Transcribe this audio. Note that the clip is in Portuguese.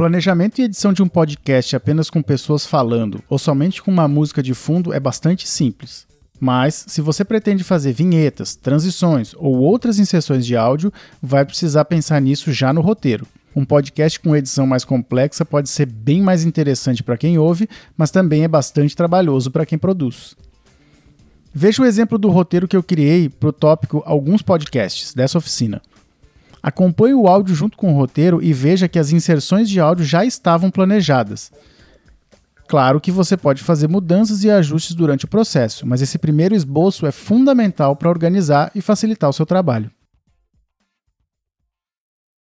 Planejamento e edição de um podcast apenas com pessoas falando ou somente com uma música de fundo é bastante simples. Mas, se você pretende fazer vinhetas, transições ou outras inserções de áudio, vai precisar pensar nisso já no roteiro. Um podcast com edição mais complexa pode ser bem mais interessante para quem ouve, mas também é bastante trabalhoso para quem produz. Veja o exemplo do roteiro que eu criei para o tópico Alguns Podcasts dessa oficina. Acompanhe o áudio junto com o roteiro e veja que as inserções de áudio já estavam planejadas. Claro que você pode fazer mudanças e ajustes durante o processo, mas esse primeiro esboço é fundamental para organizar e facilitar o seu trabalho.